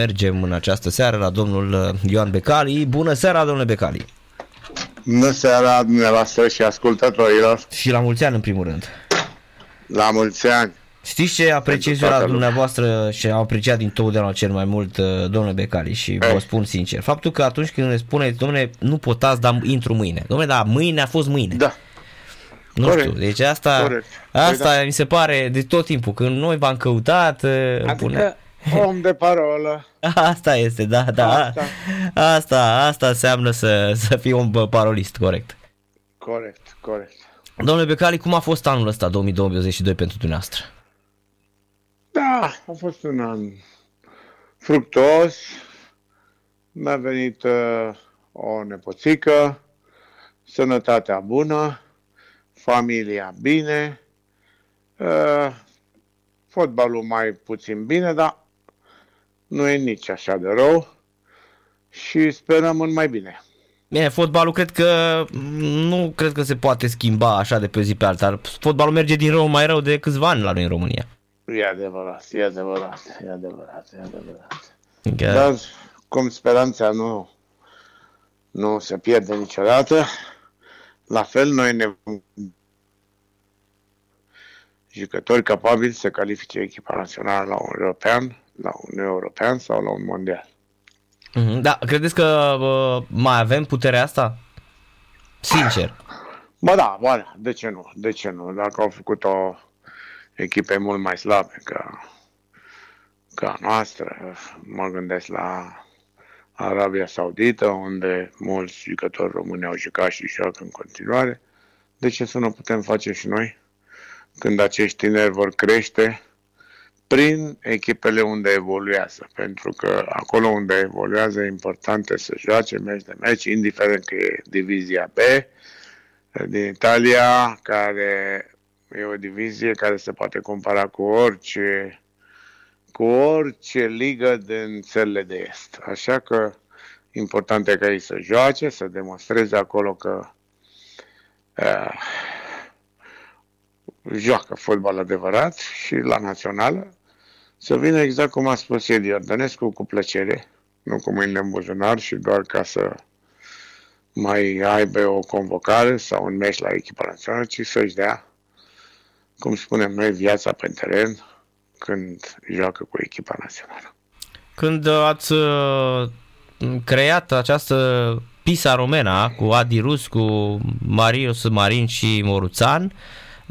mergem în această seară la domnul uh, Ioan Becali. Bună seara, domnule Becali! Bună seara dumneavoastră și ascultătorilor! Și la mulți ani, în primul rând! La mulți ani! Știți ce apreciez eu la dumneavoastră și am apreciat din totdeauna cel mai mult, uh, domnule Becali, și vă spun sincer, faptul că atunci când ne spuneți, domnule, nu potați, dar intru mâine. Domnule, dar mâine a fost mâine. Da. Nu Corect. știu, deci asta, Corect. asta păi da. mi se pare de tot timpul, când noi v-am căutat... Uh, adică pune... om de parolă. Asta este, da, da. Asta, asta, asta înseamnă să, să fii un parolist, corect. Corect, corect. Domnule Becali, cum a fost anul ăsta 2022 pentru dumneavoastră? Da, a fost un an fructos. Mi-a venit uh, o nepoțică, sănătatea bună, familia bine, uh, fotbalul mai puțin bine, dar nu e nici așa de rău și sperăm în mai bine. Bine, fotbalul cred că nu cred că se poate schimba așa de pe o zi pe alta. Fotbalul merge din rău mai rău de câțiva ani la noi în România. E adevărat, e adevărat, e adevărat, e adevărat. Okay. Dar cum speranța nu, nu se pierde niciodată, la fel noi ne jucători capabili să califice echipa națională la un european, la un european sau la un mondial. Mm-hmm. Da, credeți că uh, mai avem puterea asta? Sincer. Bă, da, bă, de ce nu? De ce nu? Dacă au făcut o echipe mult mai slabe ca, ca noastră, mă gândesc la Arabia Saudită, unde mulți jucători români au jucat și joacă în continuare. De ce să nu putem face și noi? Când acești tineri vor crește, prin echipele unde evoluează, pentru că acolo unde evoluează e important să joace meci de meci, indiferent că e divizia B din Italia, care e o divizie care se poate compara cu orice cu orice ligă din țările de est. Așa că important e ca ei să joace, să demonstreze acolo că uh, joacă fotbal adevărat și la națională să vină exact cum a spus el Iordănescu, cu plăcere, nu cu mâinile în buzunar și doar ca să mai aibă o convocare sau un meci la echipa națională, ci să-și dea, cum spunem noi, viața pe teren când joacă cu echipa națională. Când ați uh, creat această Pisa Romena cu Adi Rus, cu Marius Marin și Moruțan, Eh,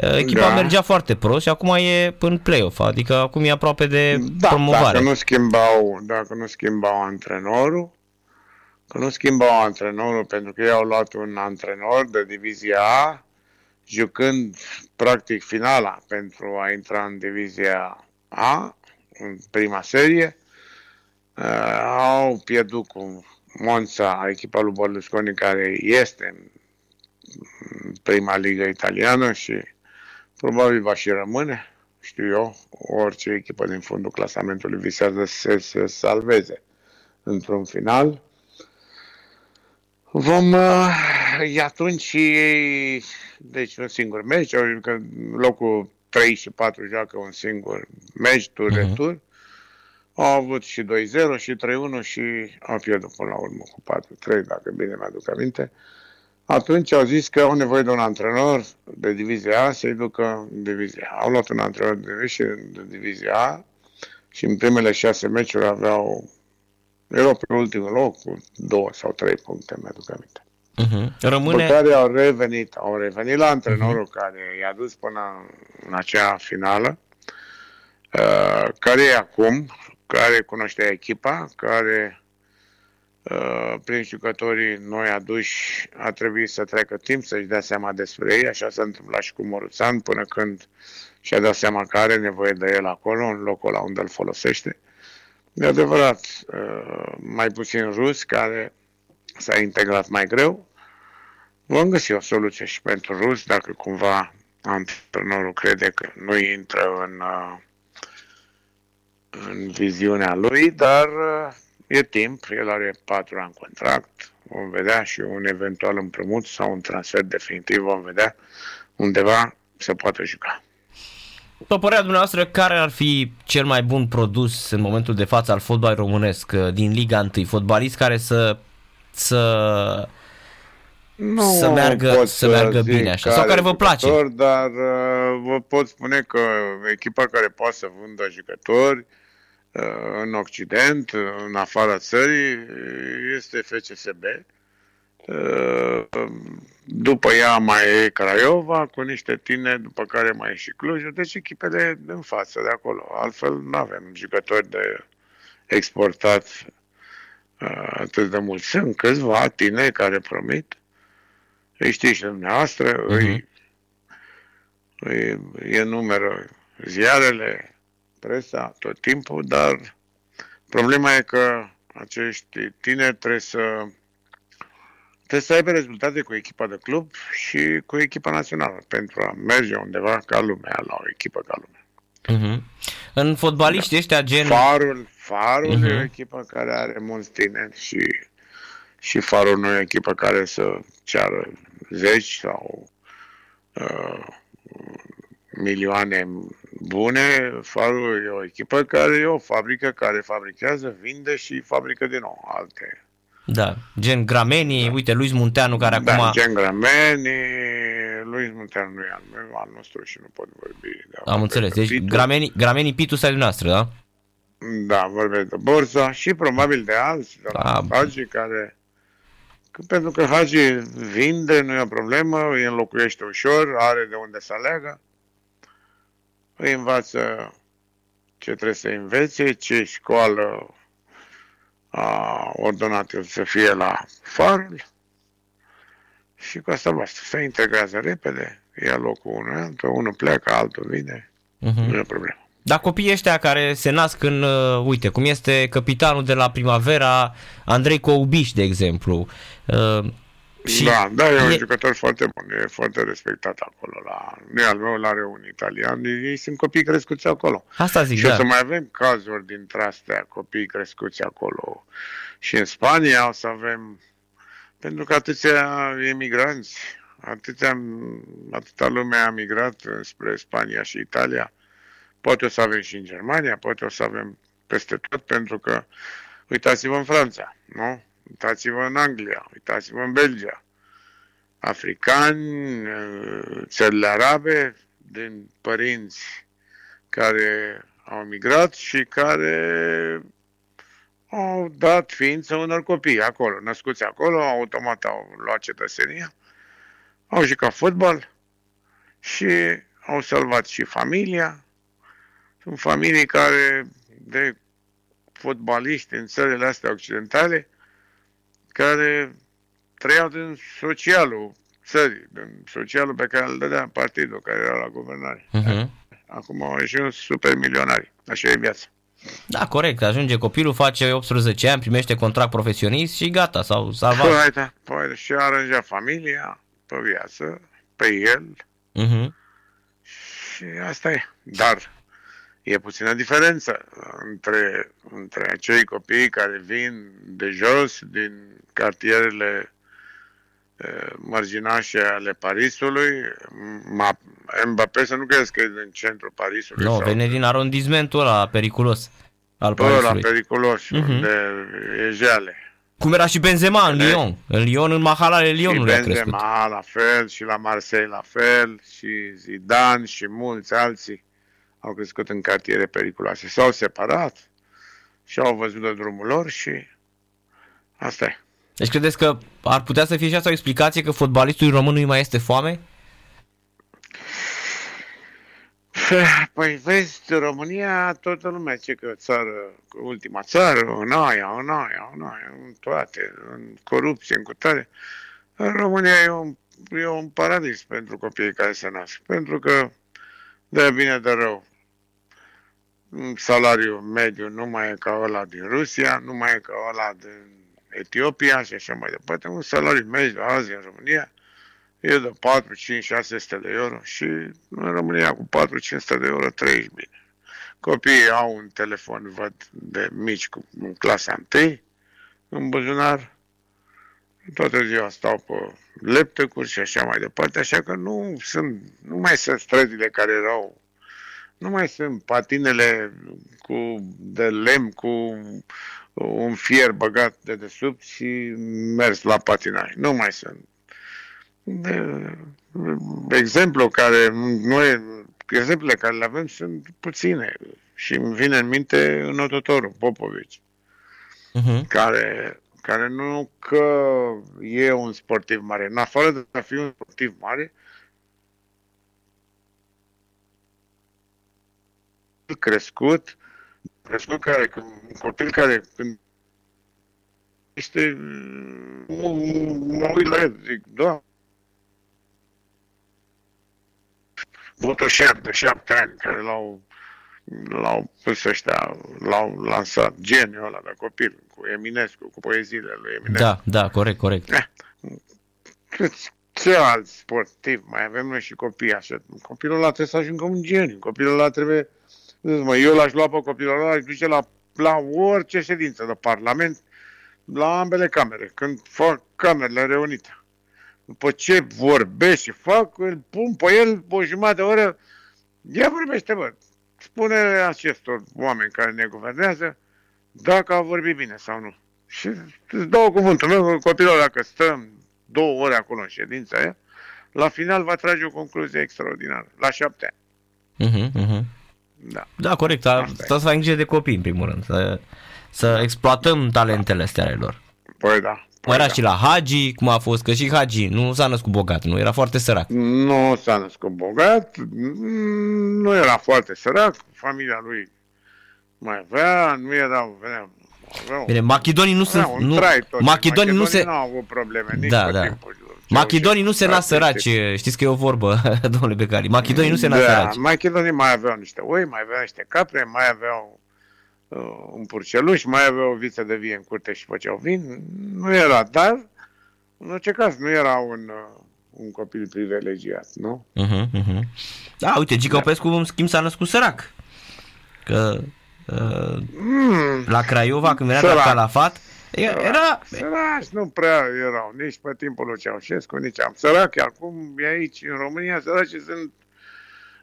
echipa da. mergea foarte prost și acum e în play-off, adică acum e aproape de da, promovare. Dacă nu schimbau, dacă nu schimbau antrenorul, că nu schimbau antrenorul pentru că ei au luat un antrenor de divizia A, jucând practic finala pentru a intra în divizia A, în prima serie, uh, au pierdut cu Monza, echipa lui Berlusconi, care este în prima ligă italiană și Probabil va și rămâne, știu eu, orice echipă din fundul clasamentului visează să se, se salveze într-un final. Vom, uh, atunci și deci un singur meci, că locul 3 și 4 joacă un singur meci, tur uh-huh. retur. Au avut și 2-0 și 3-1 și au pierdut până la urmă cu 4-3, dacă bine mi-aduc aminte. Uh, atunci au zis că au nevoie de un antrenor de divizia A să-i ducă în divizia A. Au luat un antrenor de divizia, de divizia A și în primele șase meciuri aveau erau pe ultimul loc cu două sau trei puncte, mi-aduc aminte. Uh-huh. Rămâne... Pe care au revenit, au revenit la antrenorul uh-huh. care i-a dus până în acea finală, uh, care e acum, care cunoște echipa, care Uh, prin jucătorii noi aduși a trebuit să treacă timp să-și dea seama despre ei, așa s-a întâmplat și cu Moruțan, până când și-a dat seama că are nevoie de el acolo, în locul la unde îl folosește. De adevărat, uh, mai puțin rus, care s-a integrat mai greu. Vom găsi o soluție și pentru rus, dacă cumva antrenorul crede că nu intră în, uh, în viziunea lui, dar E timp, el are patru ani contract, vom vedea și un eventual împrumut sau un transfer definitiv, vom vedea undeva se poate juca. Pe părerea dumneavoastră, care ar fi cel mai bun produs în momentul de față al fotbal românesc uh, din Liga 1? Fotbalist care să, să, Nu să meargă, pot să meargă zic bine așa, sau care vă place? jucător, Dar uh, vă pot spune că echipa care poate să vândă jucători uh, în Occident, în afara țării, este FCSB. Uh, După ea mai e Craiova cu niște tineri, după care mai e și Clujul, deci echipele în față de acolo. Altfel nu avem jucători de exportat uh, atât de mulți. Sunt câțiva tineri care promit. Îi știți și dumneavoastră, Mhm. îi, îi, e numără ziarele, presa, tot timpul, dar problema e că acești tineri trebuie să trebuie să aibă rezultate cu echipa de club și cu echipa națională pentru a merge undeva ca lumea, la o echipă ca lumea. Uh-huh. În fotbaliști ăștia gen... Farul, Farul Mhm. e o echipă care are mulți tineri și, și Farul nu e o echipă care să ceară zeci sau uh, milioane bune. Farul e o echipă care e o fabrică care fabricează, vinde și fabrică din nou alte. Da, gen Grameni, da. uite, Luis Munteanu care da, acum... Gen Grameni, Luis Munteanu nu e al meu, al nostru și nu pot vorbi. De Am înțeles, deci Pitu. Grameni, Grameni Pitu stai dumneavoastră, da? Da, vorbesc de Borsa și probabil de alți, de la Da. Hagi, care... Că pentru că Hagi vinde, nu e o problemă, îi înlocuiește ușor, are de unde să aleagă, îi învață ce trebuie să învețe, ce școală a ordonat el să fie la farul și cu asta basta. Se integrează repede, ia locul unul altul, unul pleacă, altul vine, Uh-huh. nu e o problemă. Dar copiii ăștia care se nasc în, uh, uite, cum este capitanul de la Primavera, Andrei Coubiș, de exemplu. Uh, și da, da, e un e- jucător foarte bun, e foarte respectat acolo. La, nu e al meu, are un italian, ei sunt copii crescuți acolo. Asta zic, și o da. să mai avem cazuri dintre astea, copii crescuți acolo. Și în Spania o să avem, pentru că atâția emigranți, atâția, atâta lume a migrat spre Spania și Italia, poate o să avem și în Germania, poate o să avem peste tot, pentru că uitați-vă în Franța, nu? Uitați-vă în Anglia, uitați-vă în Belgia. Africani, eh, țările arabe, din părinți care au migrat și care au dat ființă unor copii acolo, născuți acolo, automat au luat cetățenia, au jucat fotbal și au salvat și familia. Sunt familii care, de fotbaliști în țările astea occidentale, care trăiau din socialul țării, din socialul pe care îl dădea partidul care era la guvernare. Uh-huh. Acum au ajuns super milionari. Așa e viața. Da, corect. Ajunge copilul, face 18 ani, primește contract profesionist și gata, s-au salvat. Păi, da, păi, și a aranjat familia pe viață, pe el Uh-huh. și asta e. Dar e puțină diferență între, între acei copii care vin de jos, din cartierele eh, marginașe ale Parisului. Ma, Mbappé să nu crezi că e din centrul Parisului. Nu, sau- vine din arondismentul ăla periculos al Bă, la Parisului. periculos, Mhm. unde e jale. Cum era și Benzema în Înțelegi? Lyon. În Lyon, în mahalale Lyonului a și crescut. Benzema la fel, și la Marseille la fel, și Zidane și mulți alții au crescut în cartiere periculoase. S-au separat și au văzut de drumul lor și asta e. Deci credeți că ar putea să fie și asta o explicație că fotbalistul român nu mai este foame? Păi vezi, România, toată lumea ce că țară, ultima țară, în aia, în aia, în aia, în toate, în corupție, în cutare. În România e un, e un paradis pentru copiii care se nasc, pentru că de bine de rău. Salariul mediu nu mai e ca ăla din Rusia, nu mai e ca ăla din Etiopia și așa mai departe. Un salariu mediu azi în România e de 4, 5, 600 de euro și în România cu 4, 500 de euro trăiești bine. Copiii au un telefon, văd, de mici cu, în clasa 1, în buzunar, toată ziua stau pe laptop și așa mai departe, așa că nu sunt, nu mai sunt străzile care erau Nu mai sunt patinele cu de lemn, cu un fier băgat de desubt și mers la patinaj. Nu mai sunt. De, exemplu care noi, exemplele care le avem sunt puține și îmi vine în minte înotătorul Popovici, uh-huh. care, care nu că e un sportiv mare, în afară de a fi un sportiv mare, crescut, crescut care, un copil care când este, mă uit la el, zic, da, Botoșan de șapte ani care l-au l-au pus ăștia, l-au lansat geniul ăla de copil cu Eminescu, cu poeziile lui Eminescu. Da, da, corect, corect. Eh, câți, ce alți sportivi mai avem noi și copii așa? Copilul ăla trebuie să ajungă un geniu. Copilul ăla trebuie Mă, eu l-aș lua pe copilul ăla, aș duce la, la orice ședință de Parlament, la ambele camere, când fac camerele reunite. După ce vorbesc și fac, îl pun pe el o jumătate de oră, ia vorbește, bă, spune acestor oameni care ne guvernează dacă a vorbit bine sau nu. Și îți dau cuvântul meu, copilul, dacă stăm două ore acolo în ședința aia, la final va trage o concluzie extraordinară, la șapte ani. Uh-huh, uh-huh. Da, da corect. Trebuie să ai grijă de copii, în primul rând. Să, să exploatăm talentele astea ale lor. Păi da. Păi era da. și la Hagi, cum a fost, că și Hagi nu s-a născut bogat, nu era foarte sărac. Nu s-a născut bogat, nu era foarte sărac, familia lui mai avea, nu era, venea, Bine, Machedonii nu sunt... Nu, Machedonii nu se... Nu au avut probleme nici da, da. Machedonii nu se nasc săraci, știți că e o vorbă, domnule Becali. Machedonii nu se nasc da, săraci. Machedonii mai aveau niște oi, mai aveau niște capre, mai aveau uh, un purceluș, mai aveau o viță de vie în curte și făceau vin. Nu era, dar în orice caz nu era un, uh, un copil privilegiat, nu? Uh-huh, uh-huh. Da, uite, Gica da. Popescu, în schimb, s-a născut sărac. Că uh, mm, la Craiova, când venea la Calafat, era... Săraci nu prea erau, nici pe timpul lui Ceaușescu, nici am săraci. Acum e aici, în România, săraci sunt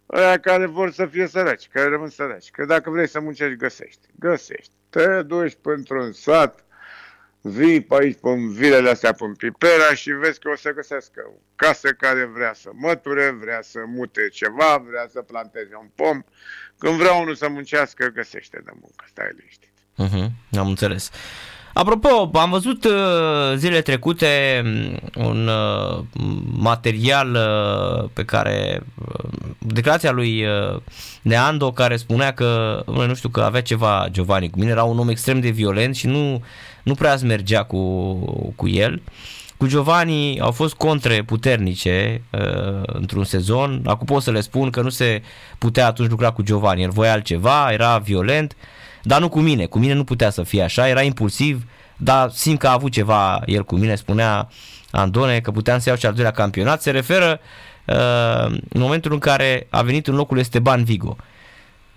aia care vor să fie săraci, care rămân săraci. Că dacă vrei să muncești, găsești. Găsești. Te duci pentru un sat, vii pe aici, pe vilele astea, pe Pipera și vezi că o să găsească o casă care vrea să măture, vrea să mute ceva, vrea să planteze un pom. Când vrea unul să muncească, găsește de muncă. Stai liniștit. Uh-huh, am înțeles. Apropo, am văzut uh, zilele trecute mm, un uh, material uh, pe care declarația lui Neando care spunea că, nu știu, că avea ceva Giovanni cu mine, era un om extrem de violent și nu, nu prea ați mergea cu, cu el. Cu Giovanni au fost contre puternice uh, într-un sezon. Acum pot să le spun că nu se putea atunci lucra cu Giovanni. El voia altceva, era violent. Uh, dar nu cu mine. Cu mine nu putea să fie așa, era impulsiv, dar simt că a avut ceva el cu mine, spunea Andone că puteam să iau și al doilea campionat. Se referă uh, în momentul în care a venit în locul Esteban Vigo.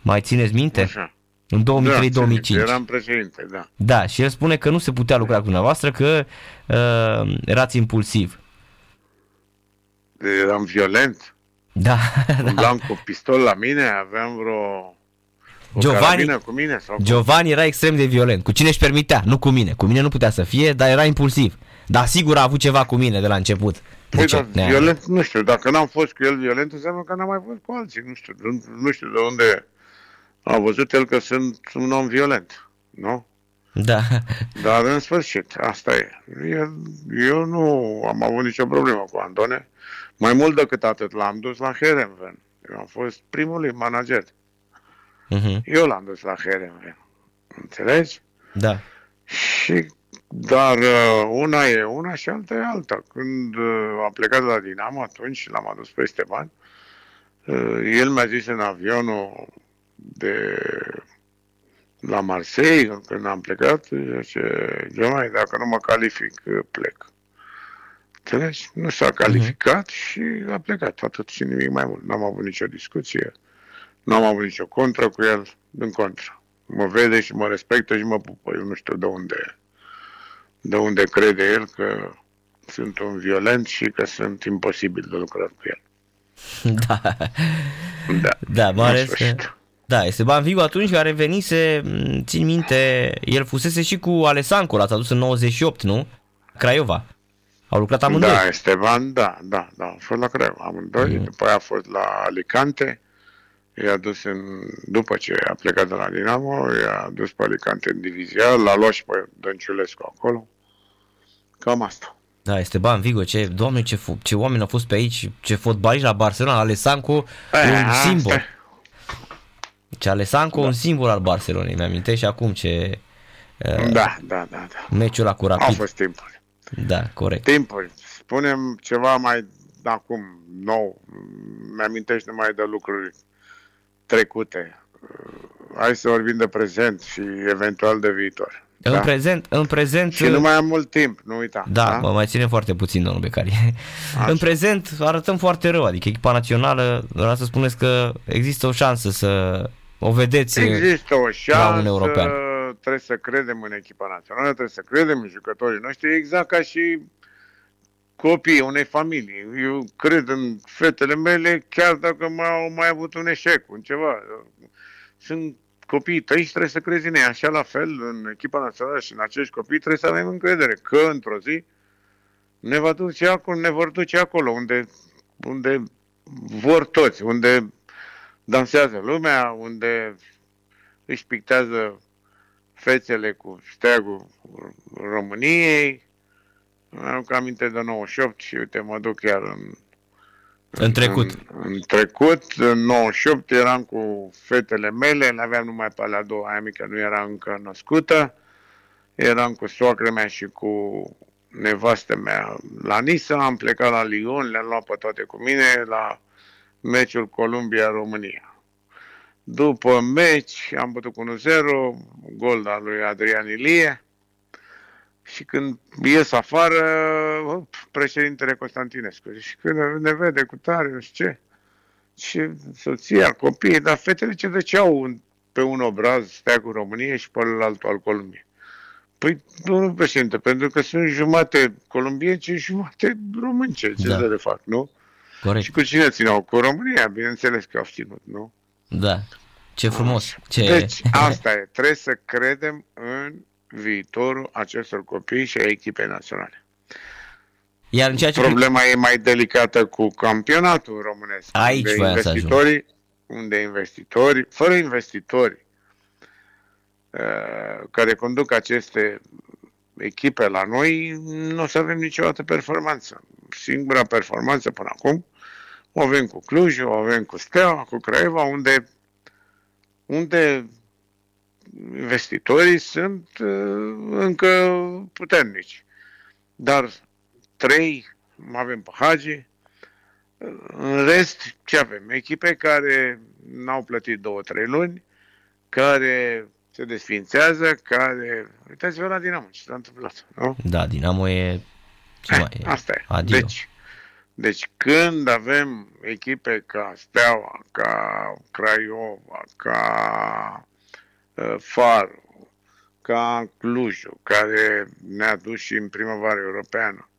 Mai țineți minte? Așa. În 2003-2005. Da, eram președinte, da. Da, și el spune că nu se putea lucra cu dumneavoastră, că uh, erați impulsiv. Eram violent? Da. Umblam da. cu pistol la mine, aveam vreo Giovanni, cu mine sau Giovanni era extrem de violent. Cu cine își permitea? Nu cu mine. Cu mine nu putea să fie, dar era impulsiv. Dar sigur a avut ceva cu mine de la început. Păi, dar violent, nu știu, dacă n-am fost cu el violent, înseamnă că n-am mai fost cu alții. Nu știu, nu știu de unde a văzut el că sunt un om violent, nu? Da. Dar în sfârșit, asta e. Eu, eu nu am avut nicio problemă cu Andone. Mai mult decât atât, l-am dus la Herenven. Eu am fost primul lui manager. Uh-huh. Eu l-am dus la Herenven. Înțelegi? Da. Și dar uh, una e una și alta e alta. Când uh, am plecat de la Dinamo atunci și l-am adus pe Esteban, uh, el mi-a zis în avionul de la Marseille, când am plecat, zice, mai dacă nu mă calific, plec. Înțelegi? Nu s-a calificat uh-huh. și a plecat, atât și nimic mai mult. N-am avut nicio discuție. N-am avut nicio contră cu el, din contră. Mă vede și mă respectă și mă pupă. Eu nu știu de unde, de unde crede el că sunt un violent și că sunt imposibil de lucrat cu el. Da. Da, Da, mai în ales că, sfârșit. da, Esteban Vigo atunci care venise, m, țin minte, el fusese și cu Alessanco, l-ați adus în 98, nu? Craiova. Au lucrat amândoi. Da, Esteban, da, da, da, a fost la Craiova amândoi, Mm. după aia a fost la Alicante, i-a dus în, după ce a plecat de la Dinamo, i-a dus pe Alicante în divizia, l-a luat și pe Dănciulescu acolo. Cam asta. Da, Esteban Vigo, ce, doamne, ce, fu- ce oameni au fost pe aici, ce fotbaliști la Barcelona, Alessanco, Eh, un asta simbol. e. Deci Alessanco, un simbol al Barcelonei, mi-amintești acum ce uh, Da, da, da, da. meciul ăla cu Au Rapid. fost timpuri. Da, corect. Timpuri. Spunem ceva mai acum, nou. Mi-amintești numai de lucruri trecute. Hai să vorbim de prezent și eventual de viitor. În da? prezent, în prezent, Și nu mai am mult timp, nu uita. da, mă mai ține foarte puțin, domnul Becari. În prezent arătăm foarte rău, adică echipa națională, vreau să spuneți că există o șansă să o vedeți Există o la șansă, un european. trebuie să credem în echipa națională, trebuie să credem în jucătorii noștri, exact ca și copiii unei familii. Eu cred în fetele mele, chiar dacă mai au mai avut un eșec, un ceva. Sunt copiii tăi și trebuie să crezi în ei. Așa la fel, în echipa națională și în acești copii trebuie să avem încredere că într-o zi ne va duce acolo, ne vor duce acolo unde, unde vor toți, unde dansează lumea, unde își pictează fețele cu steagul României. Am că aminte de 98 și uite, mă duc chiar în, În trecut. În, în trecut, în 98, eram cu fetele mele, le aveam numai pe alea două, aia mică nu era încă născută. Eram cu soacră mea și cu nevastă mea la Nisa, am plecat la Lyon, le-am luat pe toate cu mine la meciul Columbia-România. După meci am bătut cu 1-0, gol al lui Adrian Ilie. Și când ies afară, op, președintele Constantinescu. Și când ne vede cu tare, nu știu ce, și soția, copiii, dar fetele ce zăceau un- pe un obraz steagul României și pe altul al Columbiei. Păi, domnul președinte, pentru că sunt jumate columbieni și jumate românce, ce Da. da. să le fac, nu? Și Corect. cu cine țineau? Cu România, bineînțeles că au ținut, nu? Da. Ce frumos. Ce... Deci, asta e. Trebuie să credem în viitorul acestor copii și a echipei naționale. Iar în ceea ce Problema e mai delicată cu campionatul românesc. Aici unde voiam să investitorii, unde investitorii, fără investitori uh, care conduc aceste echipe la noi, nu o să avem niciodată performanță. Singura performanță până acum o avem cu Cluj, o avem cu Steaua, cu Craiova, unde, unde investitorii sunt uh, încă puternici. Dar trei avem pe Hagi, în rest, ce avem? Echipe care n-au plătit două, trei luni, care se desfințează, care... Uitați-vă la Dinamo ce s-a întâmplat, nu? Da, Dinamo e... Ce mai e? Asta e. Adio. Deci, deci când avem echipe ca Steaua, ca Craiova, ca uh, Faru, ca Clujul, care ne-a dus și în primăvară europeană,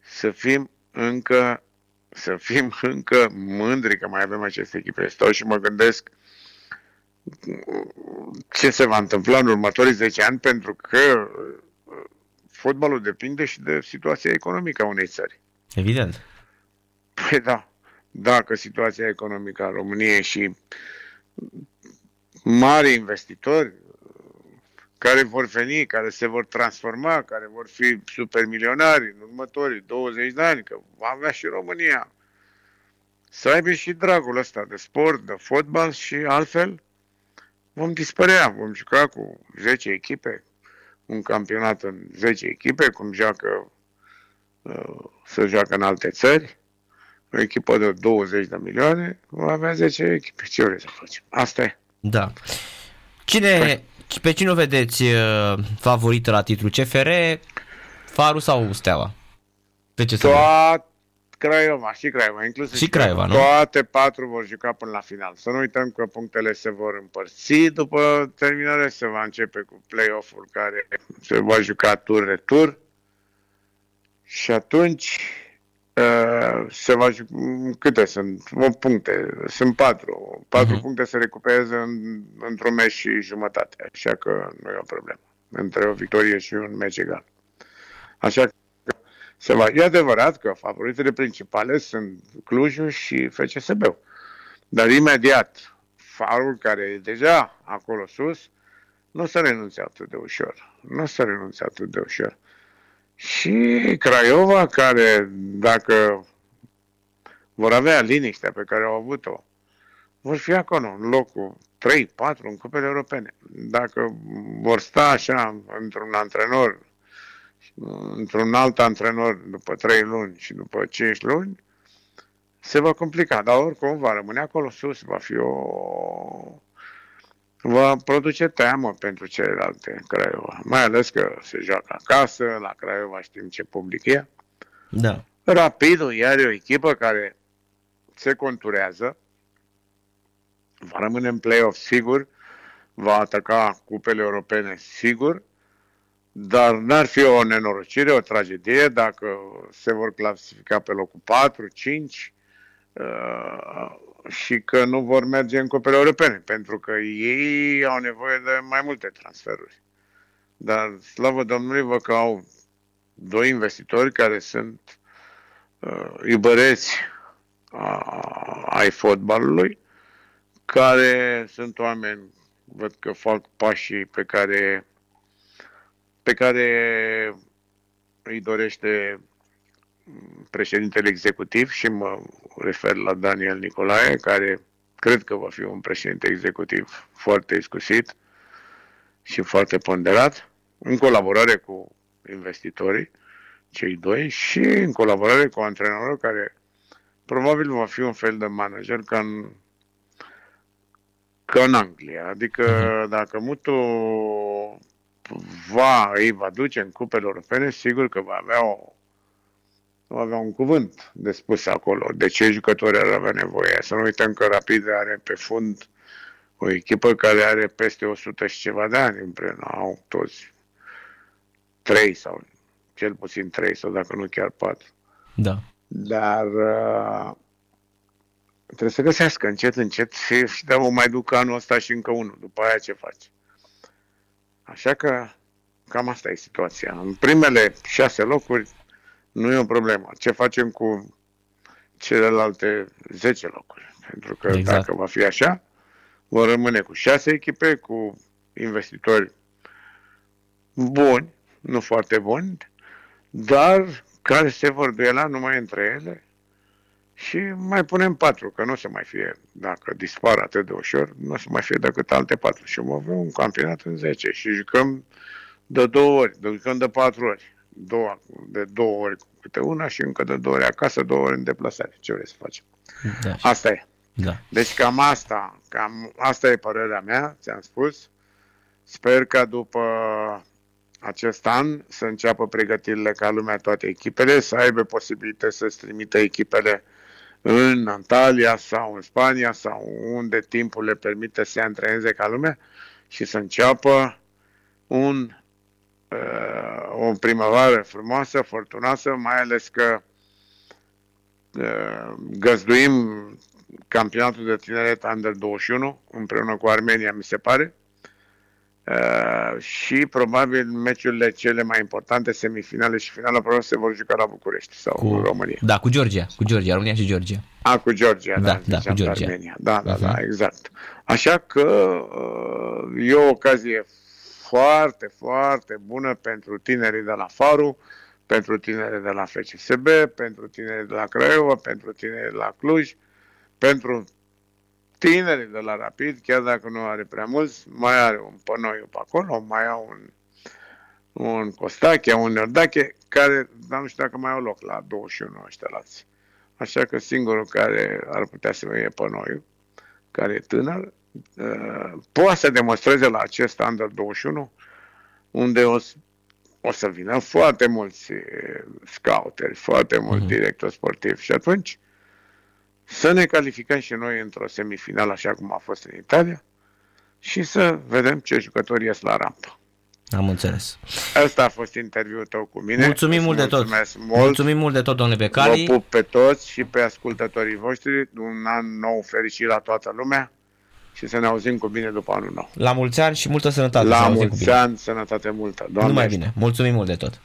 să fim încă să fim încă mândri că mai avem aceste echipe. Stau și mă gândesc ce se va întâmpla în următorii 10 ani, pentru că uh, fotbalul depinde și de situația economică a unei țări. Evident. Păi da, dacă situația economică a României și mari investitori care vor veni, care se vor transforma, care vor fi supermilionari în următorii 20 de ani, că va avea și România, să aibă și dragul ăsta de sport, de fotbal și altfel vom dispărea, vom juca cu 10 echipe, un campionat în 10 echipe, cum joacă, uh, să joacă în alte țări, o echipă de 20 de milioane, va avea 10 echipe. Ce vrei să facem? Asta e. Da. Cine, pe cine o vedeți uh, favorită la titlu? CFR, Faru sau Steaua? De ce să vă- Toate Craiova și Craiova, inclusiv Și Craiova, nu? Toate patru vor juca până la final. Să nu uităm că punctele se vor împărți. După terminare se va începe cu play-off-ul care se va juca tur-retur. Și atunci Uh, se va, câte sunt? O puncte. Sunt patru. Patru uh-huh. puncte se recuperează în, într-un meci și jumătate. Așa că nu e o problemă. Între o victorie și un meci egal. Așa că se va, e adevărat că favoritele principale sunt Clujul și FCSB-ul. Dar imediat, farul care e deja acolo sus, nu o să renunțe atât de ușor. Nu o să renunțe atât de ușor. Și Craiova, care dacă vor avea liniștea pe care au avut-o, vor fi acolo, în locul 3-4 în cupele europene. Dacă vor sta așa într-un antrenor, într-un alt antrenor după 3 luni și după 5 luni, se va complica, dar oricum va rămâne acolo sus, va fi o va produce teamă pentru celelalte Craiova. Mai ales că se joacă acasă, la Craiova știm ce public e. Da. Rapidul iar e o echipă care se conturează, va rămâne în play-off sigur, va ataca cupele europene sigur, dar n-ar fi o nenorocire, o tragedie dacă se vor clasifica pe locul 4, 5, și că nu vor merge în cupele europene, pentru că ei au nevoie de mai multe transferuri. Dar, slavă Domnului, vă că au doi investitori care sunt uh, iubăreți ai fotbalului, care sunt oameni, văd că fac pașii pe care, pe care îi dorește președintele executiv și mă refer la Daniel Nicolae, care cred că va fi un președinte executiv foarte iscusit și foarte ponderat, în colaborare cu investitorii, cei doi, și în colaborare cu antrenorul care probabil va fi un fel de manager ca în, ca în Anglia. Adică mhm. dacă Mutu va, îi va duce în cupele europene, sigur că va avea o nu avea un cuvânt de spus acolo. De ce jucători ar avea nevoie? Să nu uităm că Rapid are pe fund o echipă care are peste 100 și ceva de ani împreună. Au toți trei sau cel puțin trei sau dacă nu chiar patru. Da. Dar uh, trebuie să găsească încet, încet și, și da, mai duc anul ăsta și încă unul. După aia ce faci? Așa că cam asta e situația. În primele șase locuri nu e o problemă. Ce facem cu celelalte 10 locuri? Pentru că exact. dacă va fi așa, vor rămâne cu 6 echipe, cu investitori buni, nu foarte buni, dar care se vor duela numai între ele și mai punem patru, că nu o să mai fie, dacă dispar atât de ușor, nu o să mai fie decât alte patru. Și vom avea un campionat în 10 și jucăm de două ori, jucăm de patru ori două, de două ori câte una și încă de două ori acasă, două ori în deplasare. Ce vrei să facem? Da. Asta e. Da. Deci cam asta, cam asta e părerea mea, ți-am spus. Sper că după acest an să înceapă pregătirile ca lumea toate echipele, să aibă posibilitate să-ți trimită echipele în Antalya sau în Spania sau unde timpul le permite să se antreneze ca lumea și să înceapă un uh, o primăvară frumoasă, fortunoasă, mai ales că uh, găzduim campionatul de tineret Under 21 împreună cu Armenia, mi se pare. Uh, și probabil meciurile cele mai importante, semifinale și finala, probabil se vor juca la București sau cu, în România. Da, cu Georgia, cu Georgia, România și Georgia. A, cu Georgia, da, da, da cu Georgia. Armenia. Da, da, uh-huh. da, exact. Așa că uh, e o ocazie foarte, foarte bună pentru tinerii de la Faru, pentru tinerii de la FCSB, pentru tinerii de la Craiova, pentru tinerii de la Cluj, pentru tinerii de la Rapid, chiar dacă nu are prea mulți, mai are un Pănoiu pe acolo, mai au un, un Costache, un Nerdache, care, dar nu știu dacă mai au loc la 21 ăștia lați. Așa că singurul care ar putea să fie Pănoiu, care e tânăr, Uh, poate să demonstreze la acest Under 21, unde o, o să vină foarte mulți uh, scouteri, foarte mulți uh-huh. directori sportivi și atunci să ne calificăm și noi într-o semifinală așa cum a fost în Italia și să vedem ce jucători ies la rampă. Am înțeles. Asta a fost interviul tău cu mine. Mulțumim mult de tot. Mult. Mulțumim mult de tot, domnule Becali. Vă pup pe toți și pe ascultătorii voștri. Un an nou fericit la toată lumea și să ne auzim cu bine după anul nou. La mulți ani și multă sănătate. La mulți ani, sănătate multă. Doamne Numai bine. Mulțumim mult de tot.